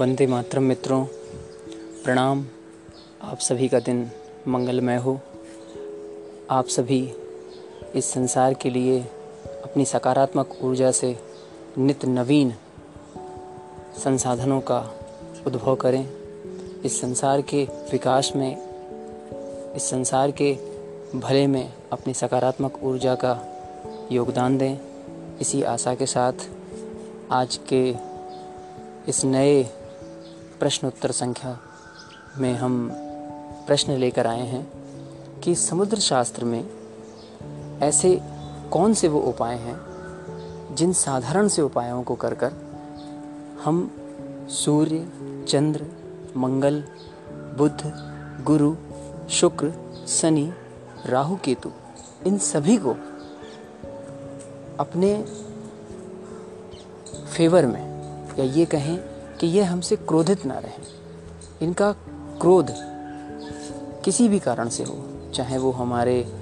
वंदे मातरम मित्रों, प्रणाम। आप सभी का दिन मंगलमय हो। आप सभी इस संसार के लिए अपनी सकारात्मक ऊर्जा से नित्य नवीन संसाधनों का उद्भव करें। इस संसार के विकास में, इस संसार के भले में अपनी सकारात्मक ऊर्जा का योगदान दें। इसी आशा के साथ आज के इस नए प्रश्न उत्तर संख्या में हम प्रश्न लेकर आए हैं कि समुद्र शास्त्र में ऐसे कौन से वो उपाय हैं जिन साधारण से उपायों को कर कर हम सूर्य, चंद्र, मंगल, बुध, गुरु, शुक्र, शनि, राहु, केतु, इन सभी को अपने फेवर में या ये कहें कि ये हमसे क्रोधित ना रहें। इनका क्रोध किसी भी कारण से हो, चाहे वो हमारे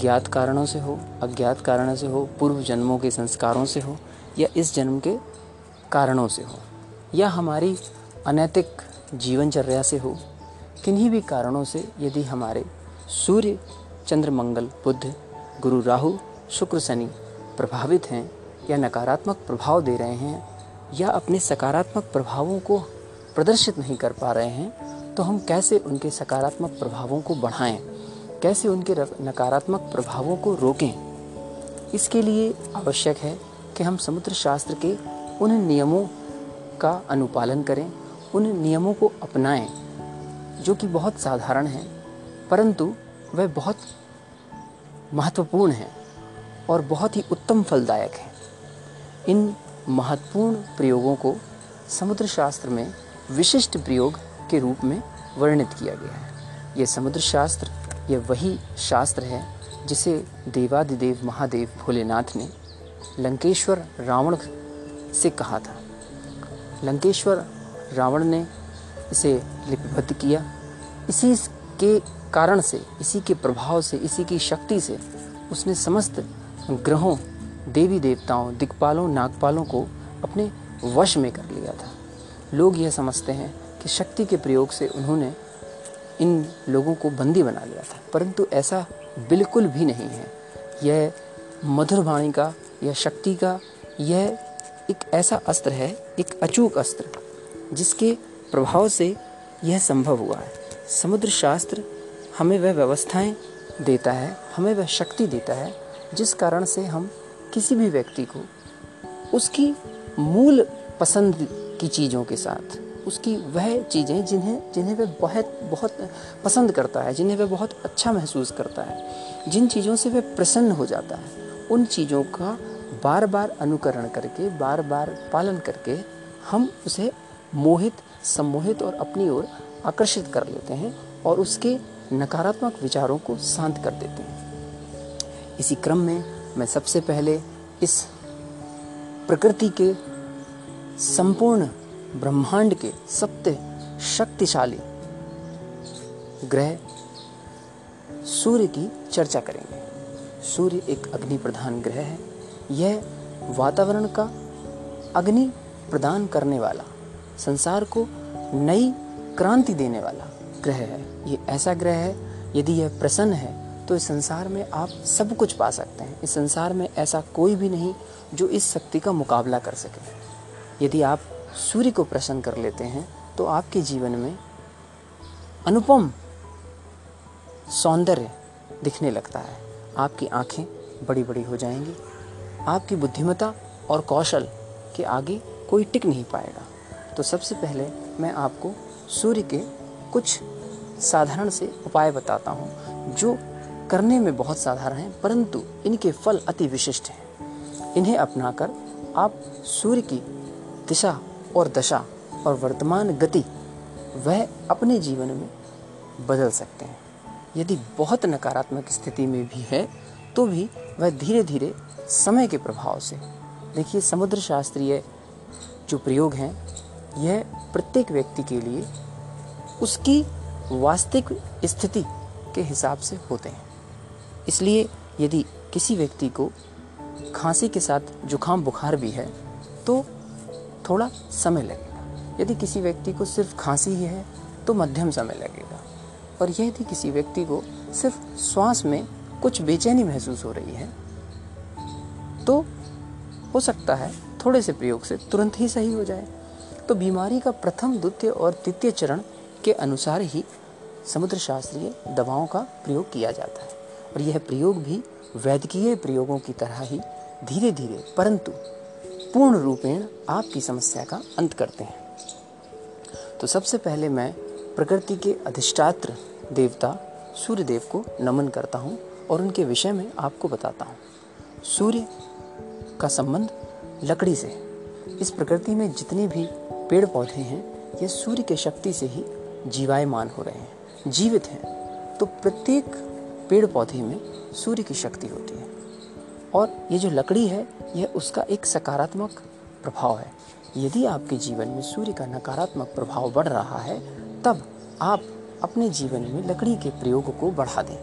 ज्ञात कारणों से हो, अज्ञात कारणों से हो, पूर्व जन्मों के संस्कारों से हो, या इस जन्म के कारणों से हो, या हमारी अनैतिक जीवनचर्या से हो, किन्हीं भी कारणों से यदि हमारे सूर्य, चंद्र, मंगल बुद्ध गुरु, राहु, शुक्र, शनि प्रभावित हैं या नकारात्मक प्रभाव दे रहे हैं या अपने सकारात्मक प्रभावों को प्रदर्शित नहीं कर पा रहे हैं तो हम कैसे उनके सकारात्मक प्रभावों को बढ़ाएँ? कैसे उनके नकारात्मक प्रभावों को रोकें? इसके लिए आवश्यक है कि हम समुद्र शास्त्र के उन नियमों का अनुपालन करें, उन नियमों को अपनाएँ, जो कि बहुत साधारण हैं, परंतु वह बहुत महत्वपूर्ण हैं और बहुत ही उत्तम फलदायक हैं। इन महत्वपूर्ण प्रयोगों को समुद्र शास्त्र में विशिष्ट प्रयोग के रूप में वर्णित किया गया है। यह समुद्र शास्त्र यह वही शास्त्र है जिसे देवादिदेव महादेव भोलेनाथ ने लंकेश्वर रावण से कहा था। लंकेश्वर रावण ने इसे लिपिबद्ध किया। इसी के कारण से, इसी के प्रभाव से, इसी की शक्ति से उसने समस्त ग्रहों देवी देवताओं दिक्पालों नागपालों को अपने वश में कर लिया था। लोग यह समझते हैं कि शक्ति के प्रयोग से उन्होंने इन लोगों को बंदी बना लिया था। परंतु ऐसा बिल्कुल भी नहीं है। यह मधुर वाणी का, यह शक्ति का, यह एक ऐसा अस्त्र है, एक अचूक अस्त्र, जिसके प्रभाव से यह संभव हुआ है। समुद्र शास्त्र हमें वह व्यवस्थाएँ देता है, हमें वह शक्ति देता है, जिस कारण से हम किसी भी व्यक्ति को उसकी मूल पसंद की चीज़ों के साथ, उसकी वह चीज़ें जिन्हें जिन्हें वह बहुत बहुत पसंद करता है, जिन्हें वह बहुत अच्छा महसूस करता है, जिन चीज़ों से वह प्रसन्न हो जाता है, उन चीज़ों का बार बार अनुकरण करके बार बार पालन करके हम उसे मोहित, सम्मोहित और अपनी ओर आकर्षित कर लेते हैं और उसके नकारात्मक विचारों को शांत कर देते हैं। इसी क्रम में मैं सबसे पहले इस प्रकृति के संपूर्ण ब्रह्मांड के सबसे शक्तिशाली ग्रह सूर्य की चर्चा करेंगे। सूर्य एक अग्नि प्रधान ग्रह है। यह वातावरण का अग्नि प्रदान करने वाला, संसार को नई क्रांति देने वाला ग्रह है। ये ऐसा ग्रह है, यदि यह प्रसन्न है तो इस संसार में आप सब कुछ पा सकते हैं। इस संसार में ऐसा कोई भी नहीं जो इस शक्ति का मुकाबला कर सके। यदि आप सूर्य को प्रसन्न कर लेते हैं तो आपके जीवन में अनुपम सौंदर्य दिखने लगता है। आपकी आँखें बड़ी बड़ी हो जाएँगी। आपकी बुद्धिमता और कौशल के आगे कोई टिक नहीं पाएगा। तो सबसे पहले मैं आपको सूर्य के कुछ साधारण से उपाय बताता हूँ, जो करने में बहुत साधारण हैं, परंतु इनके फल अति विशिष्ट हैं। इन्हें अपनाकर आप सूर्य की दिशा और दशा और वर्तमान गति, वह अपने जीवन में बदल सकते हैं। यदि बहुत नकारात्मक स्थिति में भी है तो भी वह धीरे धीरे समय के प्रभाव से। देखिए समुद्र शास्त्रीय जो प्रयोग हैं, यह प्रत्येक व्यक्ति के लिए उसकी वास्तविक स्थिति के हिसाब से होते हैं। इसलिए यदि किसी व्यक्ति को खांसी के साथ जुखाम बुखार भी है तो थोड़ा समय लगेगा। यदि किसी व्यक्ति को सिर्फ़ खांसी ही है तो मध्यम समय लगेगा। और यदि किसी व्यक्ति को सिर्फ़ श्वास में कुछ बेचैनी महसूस हो रही है तो हो सकता है थोड़े से प्रयोग से तुरंत ही सही हो जाए। तो बीमारी का प्रथम, द्वितीय और तृतीय चरण के अनुसार ही समुद्र शास्त्रीय दवाओं का प्रयोग किया जाता है। और यह प्रयोग भी वैद्यकीय प्रयोगों की तरह ही धीरे धीरे परंतु पूर्ण रूपेण आपकी समस्या का अंत करते हैं। तो सबसे पहले मैं प्रकृति के अधिष्ठात्र देवता सूर्य देव को नमन करता हूँ और उनके विषय में आपको बताता हूँ। सूर्य का संबंध लकड़ी से इस प्रकृति में जितने भी पेड़ पौधे हैं, ये सूर्य के शक्ति से ही जीवायमान हो रहे हैं, जीवित हैं। तो प्रत्येक पेड़ पौधे में सूर्य की शक्ति होती है। और ये जो लकड़ी है, यह उसका एक सकारात्मक प्रभाव है। यदि आपके जीवन में सूर्य का नकारात्मक प्रभाव बढ़ रहा है, तब आप अपने जीवन में लकड़ी के प्रयोग को बढ़ा दें।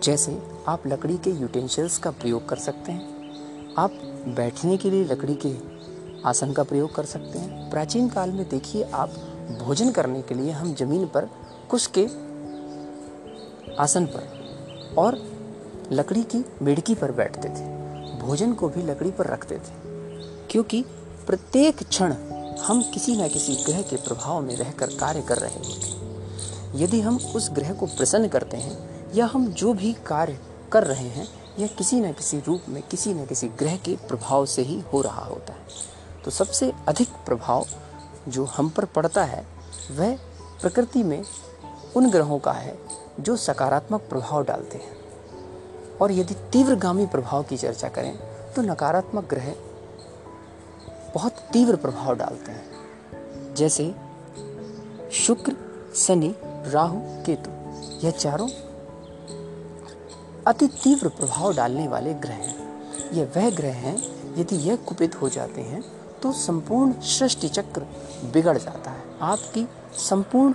जैसे आप लकड़ी के यूटेंशिल्स का प्रयोग कर सकते हैं। आप बैठने के लिए लकड़ी के आसन का प्रयोग कर सकते हैं। प्राचीन काल में देखिए, आप भोजन करने के लिए हम ज़मीन पर कुश के आसन पर और लकड़ी की मिड़की पर बैठते थे। भोजन को भी लकड़ी पर रखते थे। क्योंकि प्रत्येक क्षण हम किसी न किसी ग्रह के प्रभाव में रहकर कार्य कर रहे होते हैं। यदि हम उस ग्रह को प्रसन्न करते हैं, या हम जो भी कार्य कर रहे हैं, यह किसी न किसी रूप में किसी न किसी ग्रह के प्रभाव से ही हो रहा होता है। तो सबसे अधिक प्रभाव जो हम पर पड़ता है, वह प्रकृति में उन ग्रहों का है जो सकारात्मक प्रभाव डालते हैं। और यदि तीव्रगामी प्रभाव की चर्चा करें तो नकारात्मक ग्रह बहुत तीव्र प्रभाव डालते हैं। जैसे शुक्र, शनि, राहु, केतु यह चारों अति तीव्र प्रभाव डालने वाले ग्रह हैं। यह वह ग्रह हैं, यदि यह कुपित हो जाते हैं तो संपूर्ण सृष्टि चक्र बिगड़ जाता है। आपकी संपूर्ण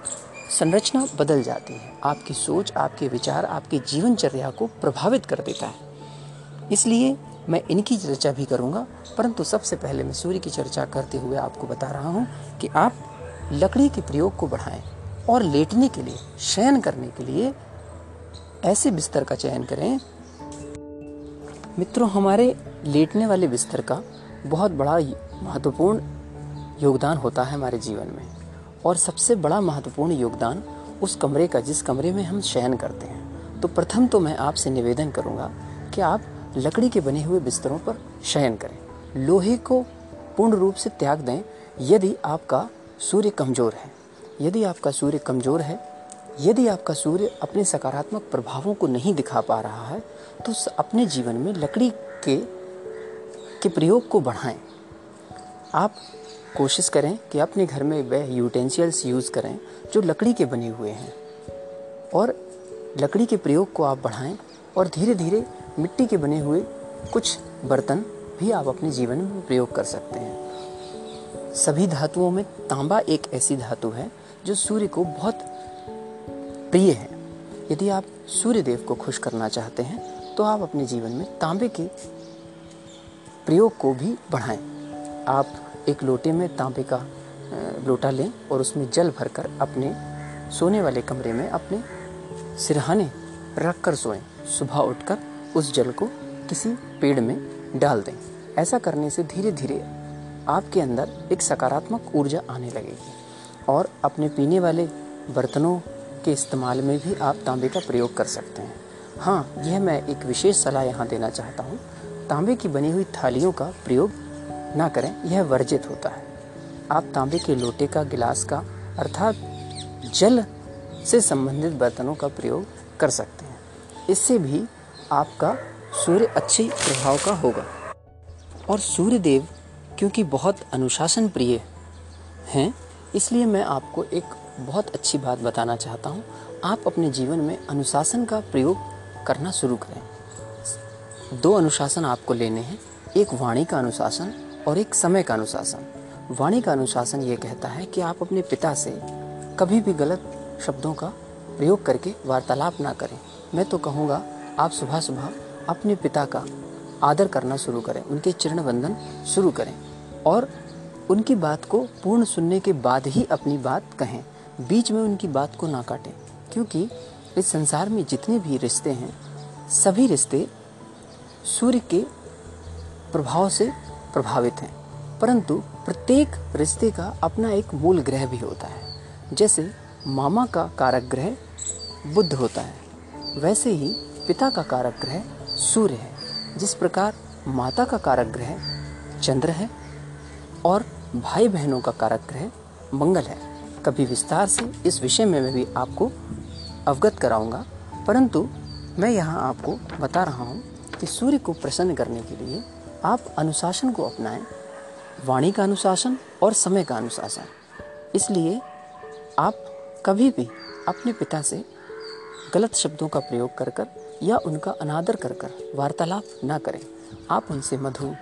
संरचना बदल जाती है। आपकी सोच, आपके विचार, आपके जीवनचर्या को प्रभावित कर देता है। इसलिए मैं इनकी चर्चा भी करूँगा, परंतु सबसे पहले मैं सूर्य की चर्चा करते हुए आपको बता रहा हूँ कि आप लकड़ी के प्रयोग को बढ़ाएँ और लेटने के लिए, शयन करने के लिए ऐसे बिस्तर का चयन करें। मित्रों, हमारे लेटने वाले बिस्तर का बहुत बड़ा महत्वपूर्ण योगदान होता है हमारे जीवन में। और सबसे बड़ा महत्वपूर्ण योगदान उस कमरे का, जिस कमरे में हम शयन करते हैं। तो प्रथम तो मैं आपसे निवेदन करूँगा कि आप लकड़ी के बने हुए बिस्तरों पर शयन करें। लोहे को पूर्ण रूप से त्याग दें, यदि आपका सूर्य कमज़ोर है। यदि आपका सूर्य कमज़ोर है, यदि आपका सूर्य अपने सकारात्मक प्रभावों को नहीं दिखा पा रहा है तो अपने जीवन में लकड़ी के के प्रयोग को बढ़ाएँ। आप कोशिश करें कि अपने घर में वह यूटेंशियल्स यूज़ करें जो लकड़ी के बने हुए हैं। और लकड़ी के प्रयोग को आप बढ़ाएँ और धीरे धीरे मिट्टी के बने हुए कुछ बर्तन भी आप अपने जीवन में प्रयोग कर सकते हैं। सभी धातुओं में तांबा एक ऐसी धातु है जो सूर्य को बहुत प्रिय है। यदि आप सूर्य देव को खुश करना चाहते हैं तो आप अपने जीवन में तांबे के प्रयोग को भी बढ़ाएँ। आप एक लोटे में तांबे का लोटा लें और उसमें जल भरकर अपने सोने वाले कमरे में अपने सिरहाने रख कर सोएँ। सुबह उठकर उस जल को किसी पेड़ में डाल दें। ऐसा करने से धीरे धीरे आपके अंदर एक सकारात्मक ऊर्जा आने लगेगी और अपने पीने वाले बर्तनों के इस्तेमाल में भी आप तांबे का प्रयोग कर सकते हैं। हाँ यह मैं एक विशेष सलाह यहाँ देना चाहता हूँ। तांबे की बनी हुई थालियों का प्रयोग ना करें, यह वर्जित होता है। आप तांबे के लोटे का, गिलास का, अर्थात जल से संबंधित बर्तनों का प्रयोग कर सकते हैं। इससे भी आपका सूर्य अच्छे प्रभाव का होगा। और सूर्य देव क्योंकि बहुत अनुशासन प्रिय हैं, इसलिए मैं आपको एक बहुत अच्छी बात बताना चाहता हूँ। आप अपने जीवन में अनुशासन का प्रयोग करना शुरू करें। दो अनुशासन आपको लेने हैं। एक वाणी का अनुशासन और एक समय का अनुशासन। वाणी का अनुशासन ये कहता है कि आप अपने पिता से कभी भी गलत शब्दों का प्रयोग करके वार्तालाप ना करें। मैं तो कहूँगा, आप सुबह सुबह अपने पिता का आदर करना शुरू करें, उनके चरण वंदन शुरू करें और उनकी बात को पूर्ण सुनने के बाद ही अपनी बात कहें। बीच में उनकी बात को ना काटें, क्योंकि इस संसार में जितने भी रिश्ते हैं, सभी रिश्ते सूर्य के प्रभाव से प्रभावित हैं। परंतु प्रत्येक रिश्ते का अपना एक मूल ग्रह भी होता है। जैसे मामा का कारक ग्रह बुद्ध होता है, वैसे ही पिता का कारक ग्रह सूर्य है। जिस प्रकार माता का कारक ग्रह चंद्र है और भाई बहनों का कारक ग्रह मंगल है। कभी विस्तार से इस विषय में मैं भी आपको अवगत कराऊँगा। परंतु मैं यहाँ आपको बता रहा हूँ कि सूर्य को प्रसन्न करने के लिए आप अनुशासन को अपनाएँ। वाणी का अनुशासन और समय का अनुशासन। इसलिए आप कभी भी अपने पिता से गलत शब्दों का प्रयोग कर कर या उनका अनादर कर कर वार्तालाप ना करें। आप उनसे मधुर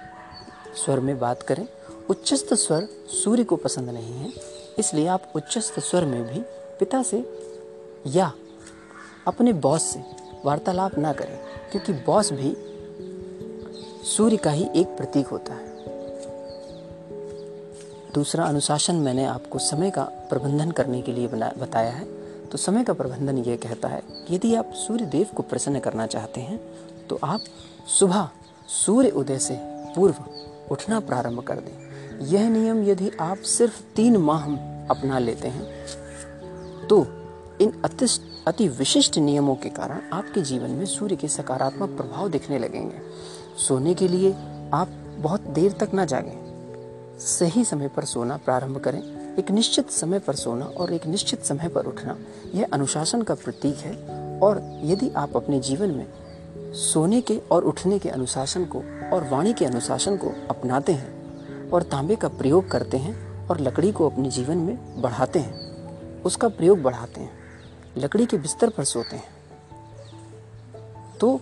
स्वर में बात करें। उच्चस्त स्वर सूर्य को पसंद नहीं है, इसलिए आप उच्चस्त स्वर में भी पिता से या अपने बॉस से वार्तालाप ना करें, क्योंकि बॉस भी सूर्य का ही एक प्रतीक होता है। दूसरा अनुशासन मैंने आपको समय का प्रबंधन करने के लिए बताया है। तो समय का प्रबंधन ये कहता है कि यदि आप सूर्य देव को प्रसन्न करना चाहते हैं तो आप सुबह सूर्य उदय से पूर्व उठना प्रारंभ कर दें। यह नियम यदि आप सिर्फ़ तीन माह अपना लेते हैं तो इन अति अति विशिष्ट नियमों के कारण आपके जीवन में सूर्य के सकारात्मक प्रभाव दिखने लगेंगे। सोने के लिए आप बहुत देर तक ना जागें। सही समय पर सोना प्रारंभ करें, एक निश्चित समय पर सोना और एक निश्चित समय पर उठना, यह अनुशासन का प्रतीक है। और यदि आप अपने जीवन में सोने के और उठने के अनुशासन को और वाणी के अनुशासन को अपनाते हैं और तांबे का प्रयोग करते हैं और लकड़ी को अपने जीवन में बढ़ाते हैं, उसका प्रयोग बढ़ाते हैं, लकड़ी के बिस्तर पर सोते हैं तो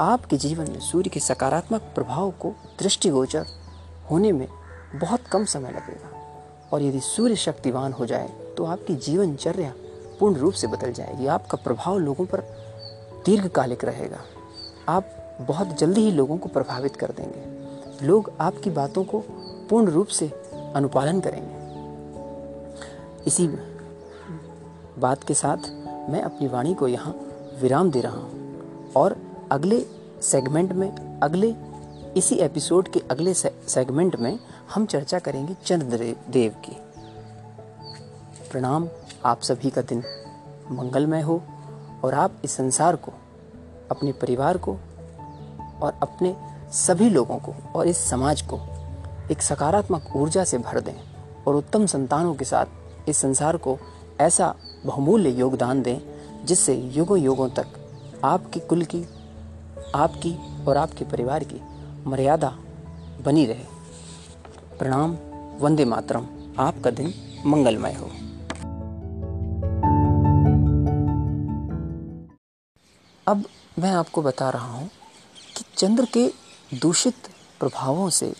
आपके जीवन में सूर्य के सकारात्मक प्रभाव को दृष्टिगोचर होने में बहुत कम समय लगेगा। और यदि सूर्य शक्तिवान हो जाए तो आपकी जीवनचर्या पूर्ण रूप से बदल जाएगी। आपका प्रभाव लोगों पर दीर्घकालिक रहेगा। आप बहुत जल्दी ही लोगों को प्रभावित कर देंगे। लोग आपकी बातों को पूर्ण रूप से अनुपालन करेंगे। इसी बात के साथ मैं अपनी वाणी को यहाँ विराम दे रहा हूँ। और अगले सेगमेंट में, अगले, इसी एपिसोड के अगले सेगमेंट में हम चर्चा करेंगे चंद्र देव की। प्रणाम आप सभी का दिन। मंगलमय हो और आप इस संसार को, अपने परिवार को और अपने सभी लोगों को और इस समाज को एक सकारात्मक ऊर्जा से भर दें और उत्तम संतानों के साथ इस संसार को ऐसा बहुमूल्य योगदान दें जिससे युगों युगों तक आपकी कुल की आपकी और आपके परिवार की मर्यादा बनी रहे। प्रणाम, वंदे मातरम। आपका दिन मंगलमय हो। अब मैं आपको बता रहा हूँ कि चंद्र के दूषित प्रभावों से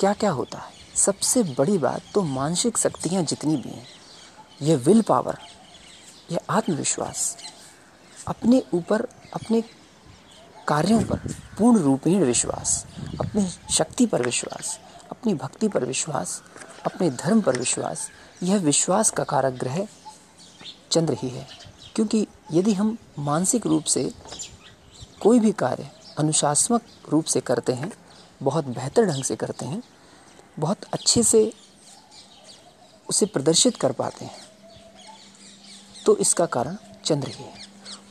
क्या क्या होता है। सबसे बड़ी बात तो मानसिक शक्तियाँ जितनी भी हैं यह विल पावर यह आत्मविश्वास, अपने ऊपर, अपने कार्यों पर पूर्ण रूपेण विश्वास, अपनी शक्ति पर विश्वास, अपनी भक्ति पर विश्वास, अपने धर्म पर विश्वास, यह विश्वास का कारक ग्रह चंद्र ही है। क्योंकि यदि हम मानसिक रूप से कोई भी कार्य अनुशासनात्मक रूप से करते हैं, बहुत बेहतर ढंग से करते हैं, बहुत अच्छे से उसे प्रदर्शित कर पाते हैं तो इसका कारण चंद्र ही है।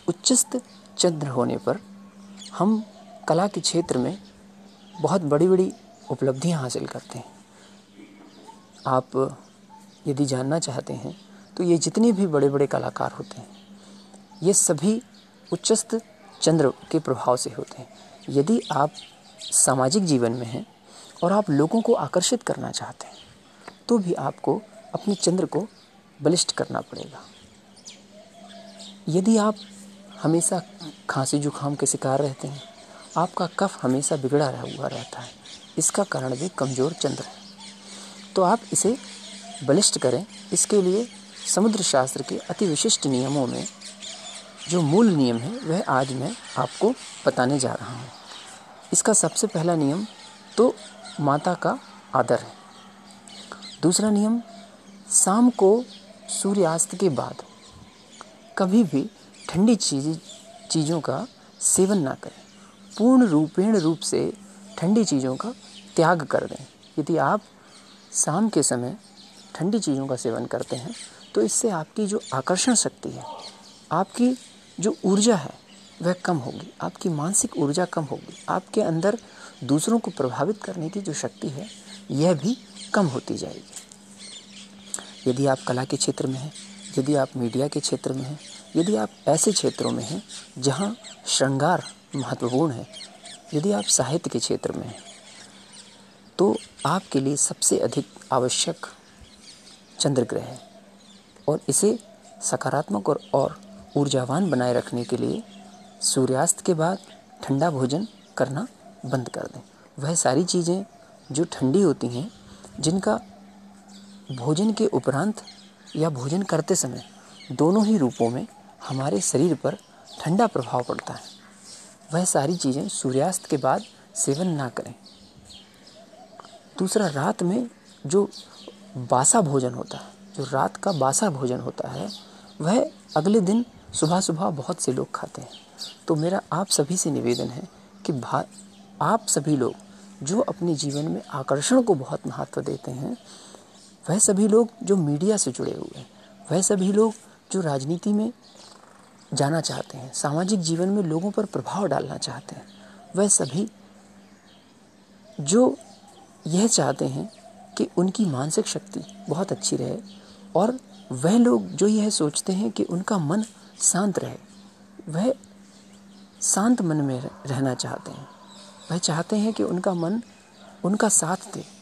उच्चस्त चंद्र होने पर हम कला के क्षेत्र में बहुत बड़ी बड़ी उपलब्धियाँ हासिल करते हैं। आप यदि जानना चाहते हैं तो ये जितने भी बड़े बड़े कलाकार होते हैं, ये सभी उच्चस्त चंद्र के प्रभाव से होते हैं। यदि आप सामाजिक जीवन में हैं और आप लोगों को आकर्षित करना चाहते हैं तो भी आपको अपने चंद्र को बलिष्ठ करना पड़ेगा। यदि आप हमेशा खांसी जुकाम के शिकार रहते हैं। आपका कफ हमेशा बिगड़ा हुआ रहता है। इसका कारण भी कमज़ोर चंद्र है। तो आप इसे बलिष्ठ करें। इसके लिए समुद्र शास्त्र के अति विशिष्ट नियमों में जो मूल नियम है, वह आज मैं आपको बताने जा रहा हूँ। इसका सबसे पहला नियम तो माता का आदर है। दूसरा नियम, शाम को सूर्यास्त के बाद कभी भी ठंडी चीज़, चीज़ों का सेवन ना करें। पूर्ण रूपेण रूप से ठंडी चीज़ों का त्याग कर दें। यदि आप शाम के समय ठंडी चीज़ों का सेवन करते हैं तो इससे आपकी जो आकर्षण शक्ति है, आपकी जो ऊर्जा है, वह कम होगी। आपकी मानसिक ऊर्जा कम होगी। आपके अंदर दूसरों को प्रभावित करने की जो शक्ति है, यह भी कम होती जाएगी। यदि आप कला के क्षेत्र में हैं यदि आप मीडिया के क्षेत्र में हैं यदि आप ऐसे क्षेत्रों में हैं जहाँ श्रृंगार महत्वपूर्ण है यदि आप साहित्य के क्षेत्र में हैं तो आपके लिए सबसे अधिक आवश्यक चंद्र ग्रह है। और इसे सकारात्मक और, और ऊर्जावान बनाए रखने के लिए सूर्यास्त के बाद ठंडा भोजन करना बंद कर दें। वह सारी चीज़ें जो ठंडी होती हैं जिनका भोजन के उपरांत या भोजन करते समय दोनों ही रूपों में हमारे शरीर पर ठंडा प्रभाव पड़ता है। वह सारी चीज़ें सूर्यास्त के बाद सेवन ना करें। दूसरा, रात में जो बासा भोजन होता है जो रात का बासा भोजन होता है, वह अगले दिन सुबह सुबह बहुत से लोग खाते हैं। तो मेरा आप सभी से निवेदन है कि भा, आप सभी लोग जो अपने जीवन में आकर्षण को बहुत महत्व देते हैं वह सभी लोग जो मीडिया से जुड़े हुए हैं, वह सभी लोग जो राजनीति में जाना चाहते हैं, सामाजिक जीवन में लोगों पर प्रभाव डालना चाहते हैं, वह सभी जो यह चाहते हैं कि उनकी मानसिक शक्ति बहुत अच्छी रहे और वह लोग जो यह सोचते हैं कि उनका मन शांत रहे, वह शांत मन में रहना चाहते हैं। वह चाहते हैं कि उनका मन उनका साथ दे।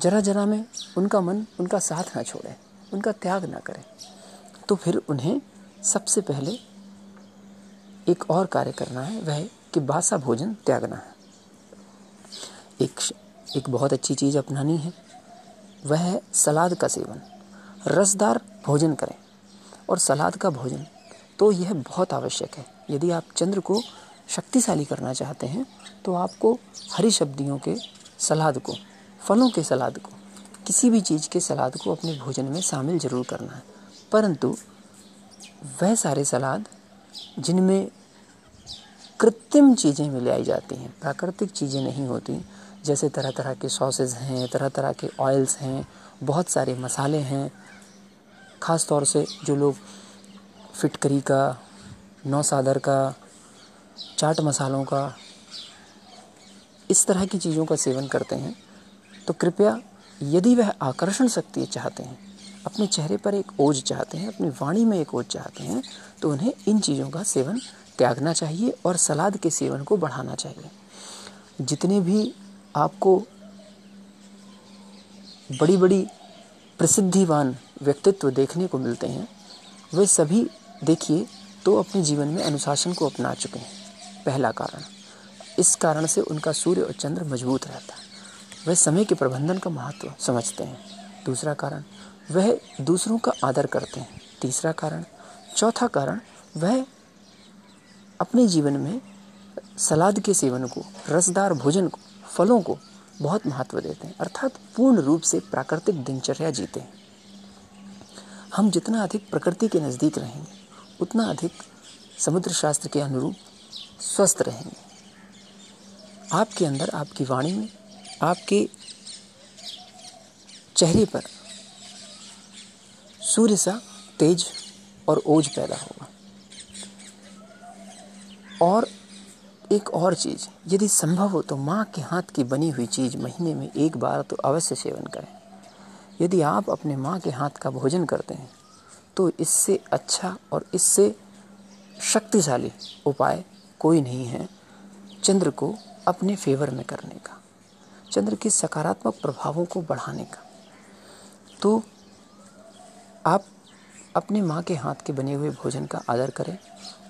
जरा जरा में उनका मन उनका साथ ना छोड़े, उनका त्याग ना करे। तो फिर उन्हें सबसे पहले एक और कार्य करना है, वह कि बासा भोजन त्यागना है। एक एक बहुत अच्छी चीज़ अपनानी है, वह है सलाद का सेवन। रसदार भोजन करें और सलाद का भोजन तो यह बहुत आवश्यक है। यदि आप चंद्र को शक्तिशाली करना चाहते हैं तो आपको हरी सब्जियों के सलाद को फलों के सलाद को, किसी भी चीज़ के सलाद को अपने भोजन में शामिल ज़रूर करना है। परंतु वह सारे सलाद जिनमें कृत्रिम चीज़ें मिलाई जाती हैं, प्राकृतिक चीज़ें नहीं होती, जैसे तरह तरह के सॉसेज हैं तरह तरह के ऑयल्स हैं, बहुत सारे मसाले हैं ख़ास तौर से जो लोग फिटकरी का, नौसादर का, चाट मसालों का, इस तरह की चीज़ों का सेवन करते हैं तो कृपया यदि वह आकर्षण शक्ति चाहते हैं, अपने चेहरे पर एक ओज चाहते हैं, अपनी वाणी में एक ओज चाहते हैं तो उन्हें इन चीज़ों का सेवन त्यागना चाहिए और सलाद के सेवन को बढ़ाना चाहिए। जितने भी आपको बड़ी बड़ी प्रसिद्धिवान व्यक्तित्व देखने को मिलते हैं, वे सभी देखिए तो अपने जीवन में अनुशासन को अपना चुके हैं। पहला कारण, इस कारण से उनका सूर्य और चंद्र मज़बूत रहता है। वह समय के प्रबंधन का महत्व समझते हैं। दूसरा कारण, वह दूसरों का आदर करते हैं। तीसरा कारण, चौथा कारण, वह अपने जीवन में सलाद के सेवन को, रसदार भोजन को, फलों को बहुत महत्व देते हैं। अर्थात पूर्ण रूप से प्राकृतिक दिनचर्या जीते हैं। हम जितना अधिक प्रकृति के नज़दीक रहेंगे, उतना अधिक समुद्र शास्त्र के अनुरूप स्वस्थ रहेंगे। आपके अंदर, आपकी वाणी में आपके चेहरे पर सूर्य सा तेज और ओज पैदा होगा। और एक और चीज़, यदि संभव हो तो माँ के हाथ की बनी हुई चीज़ महीने में एक बार तो अवश्य सेवन करें। यदि आप अपने माँ के हाथ का भोजन करते हैं तो इससे अच्छा और इससे शक्तिशाली उपाय कोई नहीं है चंद्र को अपने फेवर में करने का। चंद्र के सकारात्मक प्रभावों को बढ़ाने का। तो आप अपने माँ के हाथ के बने हुए भोजन का आदर करें,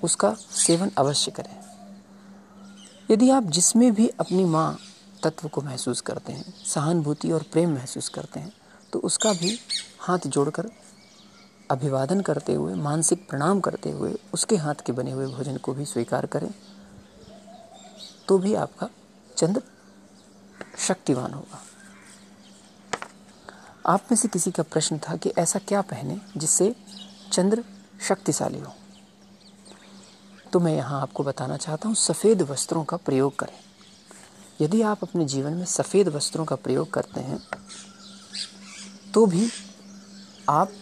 उसका सेवन अवश्य करें। यदि आप जिसमें भी अपनी माँ तत्व को महसूस करते हैं, सहानुभूति और प्रेम महसूस करते हैं तो उसका भी हाथ जोड़कर अभिवादन करते हुए, मानसिक प्रणाम करते हुए, उसके हाथ के बने हुए भोजन को भी स्वीकार करें तो भी आपका चंद्र शक्तिवान होगा। आप में से किसी का प्रश्न था कि ऐसा क्या पहने जिससे चंद्र शक्तिशाली हो? तो मैं यहाँ आपको बताना चाहता हूँ, सफ़ेद वस्त्रों का प्रयोग करें। यदि आप अपने जीवन में सफ़ेद वस्त्रों का प्रयोग करते हैं तो भी आप